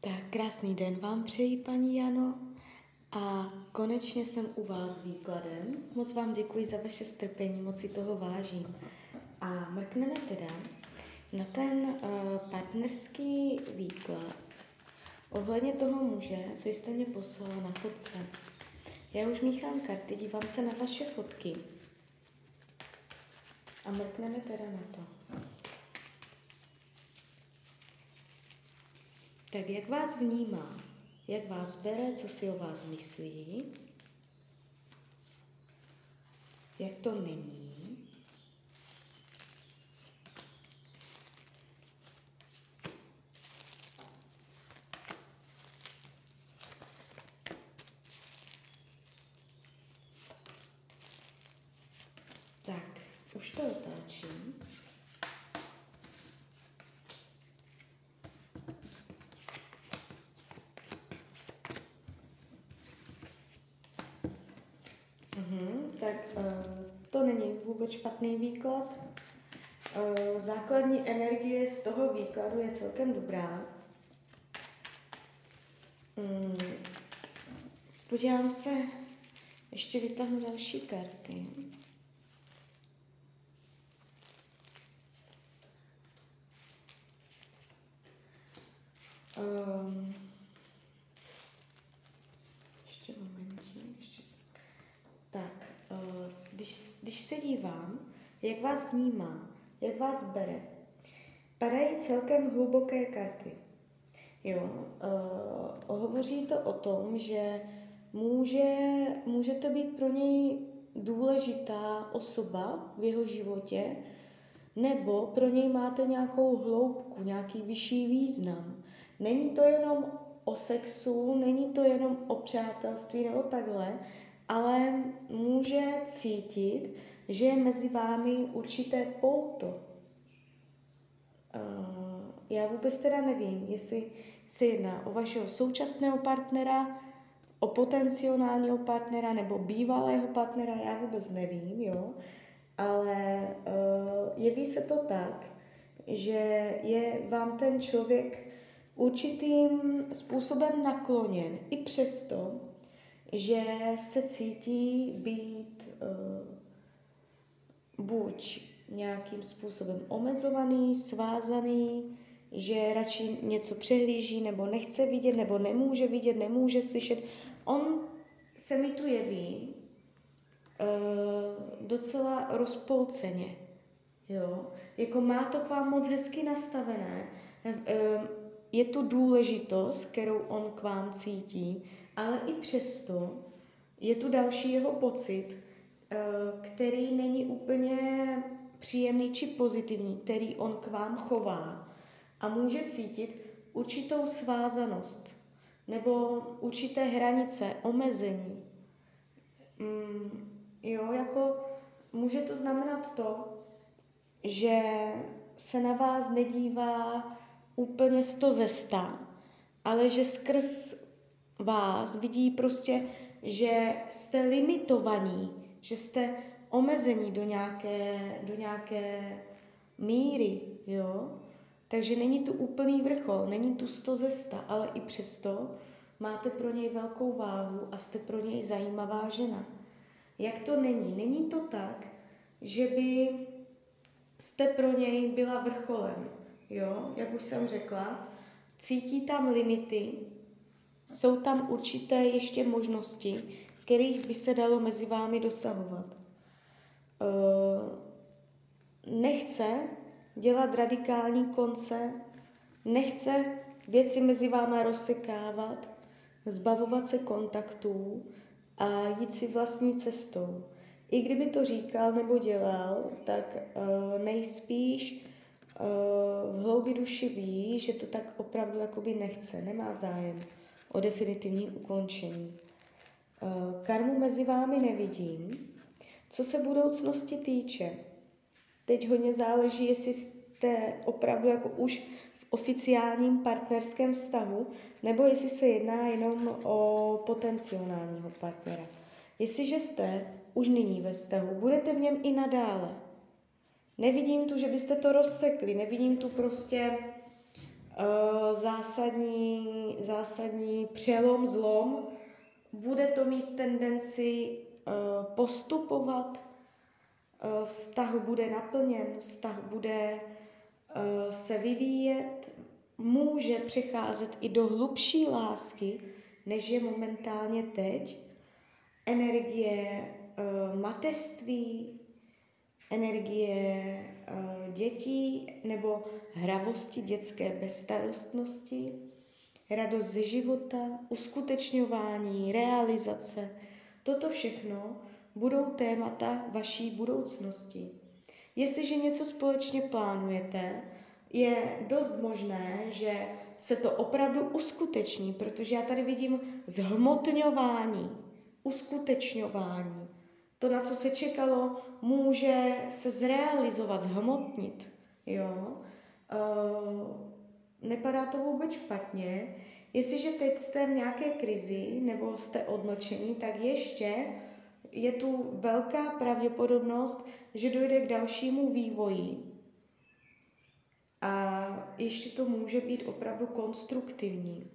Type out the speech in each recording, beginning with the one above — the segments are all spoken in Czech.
Tak krásný den vám přeji, paní Jano. A konečně jsem u vás s výkladem. Moc vám děkuji za vaše strpení, moc si toho vážím. A mrkneme teda na ten uh, partnerský výklad ohledně toho muže, co jste mě poslala na fotce. Já už míchám karty, dívám se na vaše fotky a mrkneme teda na to. Tak jak vás vnímá? Jak vás bere, co si o vás myslí? Jak to není? Tak, už to otáčím. Mhm, tak uh, to není vůbec špatný výklad. Uh, základní energie z toho výkladu je celkem dobrá. Um, podívám se, ještě vytáhnu další karty. Um, ještě momentík, ještě. Tak, uh, když, když se dívám, jak vás vnímá, jak vás bere, padají celkem hluboké karty. Jo, uh, hovoří to o tom, že může, můžete být pro něj důležitá osoba v jeho životě, nebo pro něj máte nějakou hloubku, nějaký vyšší význam. Není to jenom o sexu, není to jenom o přátelství nebo takhle, ale může cítit, že je mezi vámi určité pouto. Uh, já vůbec teda nevím, jestli se jedná o vašeho současného partnera, o potenciálního partnera nebo bývalého partnera, já vůbec nevím, jo. Ale uh, jeví se to tak, že je vám ten člověk určitým způsobem nakloněn, i přesto, že se cítí být uh, buď nějakým způsobem omezovaný, svázaný, že radši něco přehlíží, nebo nechce vidět, nebo nemůže vidět, nemůže slyšet. On se mi tu jeví uh, docela rozpolceně. Jo? Jako má to k vám moc hezky nastavené. Uh, je tu důležitost, kterou on k vám cítí, ale i přesto je tu další jeho pocit, uh, který není úplně příjemný či pozitivní, který on k vám chová a může cítit určitou svázanost nebo určité hranice, omezení. Mm, jo, jako může to znamenat to, že se na vás nedívá úplně sto ze sta, ale že skrz vás vidí prostě, že jste limitovaní, že jste omezení do nějaké, do nějaké míry, jo. Takže není tu úplný vrchol, není tu sto ze sta, ale i přesto máte pro něj velkou váhu a jste pro něj zajímavá žena. Jak to není? Není to tak, že by jste pro něj byla vrcholem, jo, jak už jsem řekla, cítí tam limity, jsou tam určité ještě možnosti, kterých by se dalo mezi vámi dosahovat. Uh, nechce dělat radikální konce, nechce věci mezi váma rozsekávat, zbavovat se kontaktů a jít si vlastní cestou. I kdyby to říkal nebo dělal, tak uh, nejspíš uh, v hloubi duši ví, že to tak opravdu jakoby nechce, nemá zájem o definitivní ukončení. Uh, karmu mezi vámi nevidím. Co se budoucnosti týče, teď hodně záleží, jestli jste opravdu jako už v oficiálním partnerském vztahu, nebo jestli se jedná jenom o potenciálního partnera. Jestliže jste už nyní ve vztahu, budete v něm i nadále. Nevidím tu, že byste to rozsekli, nevidím tu prostě zásadní, zásadní přelom, zlom, bude to mít tendenci uh, postupovat, uh, vztah bude naplněn, vztah bude se vyvíjet, může přecházet i do hlubší lásky, než je momentálně teď. Energie mateřství, energie uh, dětí nebo hravosti dětské bezstarostnosti, radost ze života, uskutečňování, realizace. Toto všechno budou témata vaší budoucnosti. Jestliže něco společně plánujete, je dost možné, že se to opravdu uskuteční, protože já tady vidím zhmotňování, uskutečňování. To, na co se čekalo, může se zrealizovat, zhmotnit. Jo? Uh, nepadá to vůbec špatně. Jestliže teď jste v nějaké krizi nebo jste odmlčení, tak ještě je tu velká pravděpodobnost, že dojde k dalšímu vývoji. A ještě to může být opravdu konstruktivní.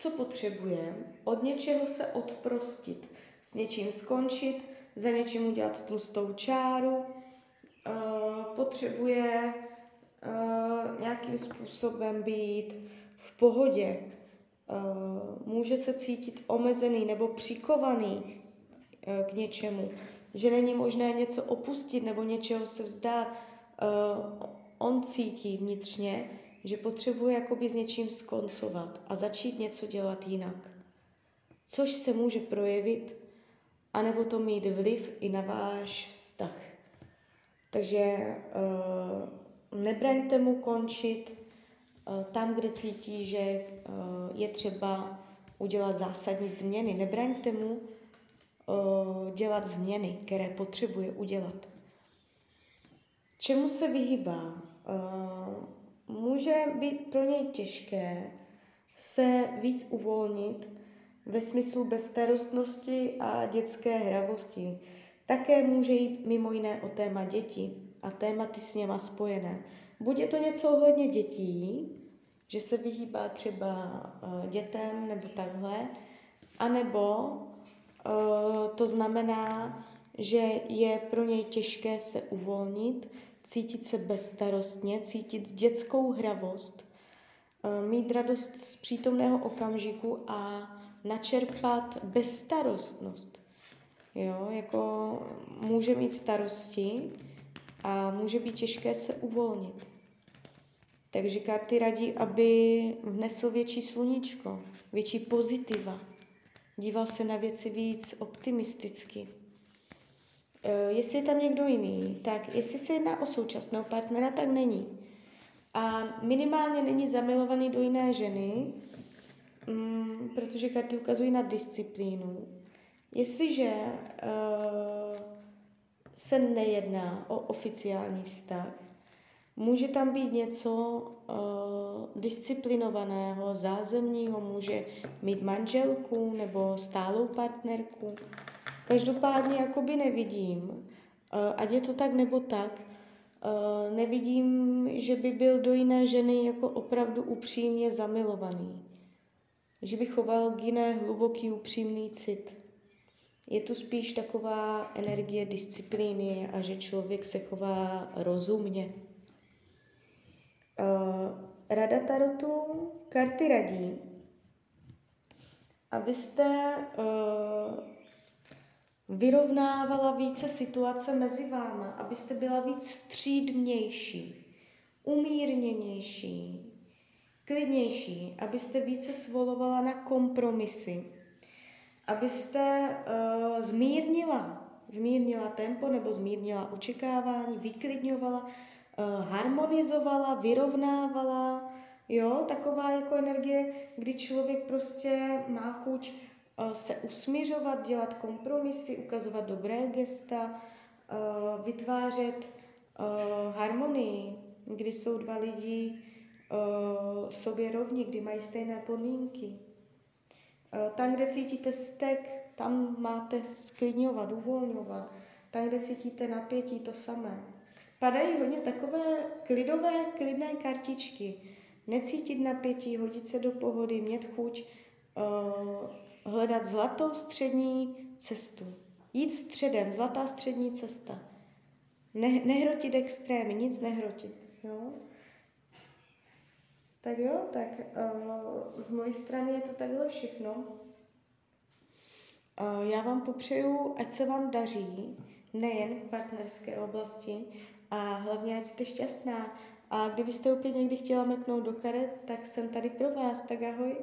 Co potřebujeme? Od něčeho se odprostit, s něčím skončit, za něčím udělat tlustou čáru, uh, potřebuje uh, nějakým způsobem být v pohodě, uh, může se cítit omezený nebo přikovaný k něčemu, že není možné něco opustit nebo něčeho se vzdát. On cítí vnitřně, že potřebuje jakoby s něčím skoncovat a začít něco dělat jinak. Což se může projevit, anebo to mít vliv i na váš vztah. Takže uh, nebraňte mu končit uh, tam, kde cítí, že uh, je třeba udělat zásadní změny. Nebraňte mu dělat změny, které potřebuje udělat. Čemu se vyhýbá? Může být pro něj těžké se víc uvolnit ve smyslu bezstarostnosti a dětské hravosti. Také může jít mimo jiné o téma děti a tématy s něma spojené. Buď je to něco ohledně dětí, že se vyhýbá třeba uh, dětem nebo takhle, anebo uh, to znamená, že je pro něj těžké se uvolnit, cítit se bezstarostně, cítit dětskou hravost, uh, mít radost z přítomného okamžiku a načerpat bezstarostnost. Jo, jako může mít starosti a může být těžké se uvolnit. Takže karty radí, aby vnesl větší sluníčko, větší pozitiva. Díval se na věci víc optimisticky. E, jestli je tam někdo jiný, tak jestli se jedná o současného partnera, tak není. A minimálně není zamilovaný do jiné ženy, mm, protože karty ukazují na disciplínu. Jestliže uh, se nejedná o oficiální vztah, může tam být něco uh, disciplinovaného, zázemního, může mít manželku nebo stálou partnerku. Každopádně jakoby nevidím, uh, ať je to tak nebo tak, uh, nevidím, že by byl do jiné ženy jako opravdu upřímně zamilovaný že by choval k jiné hluboký upřímný cit. Je tu spíš taková energie disciplíny a že člověk se chová rozumně. Uh, rada Tarotu, karty radí, abyste vyrovnávala více situace mezi váma, abyste byla víc střídmější, umírněnější, klidnější, abyste více svolovala na kompromisy, abyste uh, zmírnila, zmírnila tempo nebo zmírnila očekávání, vyklidňovala, uh, harmonizovala, vyrovnávala, jo, taková jako energie, kdy člověk prostě má chuť se usmířovat, dělat kompromisy, ukazovat dobré gesta, vytvářet harmonii, kdy jsou dva lidi sobě rovni, kdy mají stejné podmínky. Tam, kde cítíte stek, tam máte sklidňovat, uvolňovat. Tam, kde cítíte napětí, to samé. Padají hodně takové klidové, klidné kartičky. Necítit napětí, hodit se do pohody, mít chuť, hledat zlatou střední cestu. Jít středem, zlatá střední cesta. Ne, nehrotit extrémy, nic nehrotit. Jo? Tak jo, tak uh, z mojej strany je to takhle všechno. Uh, já vám popřeju, ať se vám daří, nejen v partnerské oblasti, a hlavně ať jste šťastná. A kdybyste opět někdy chtěla mrknout do karet, tak jsem tady pro vás, tak ahoj.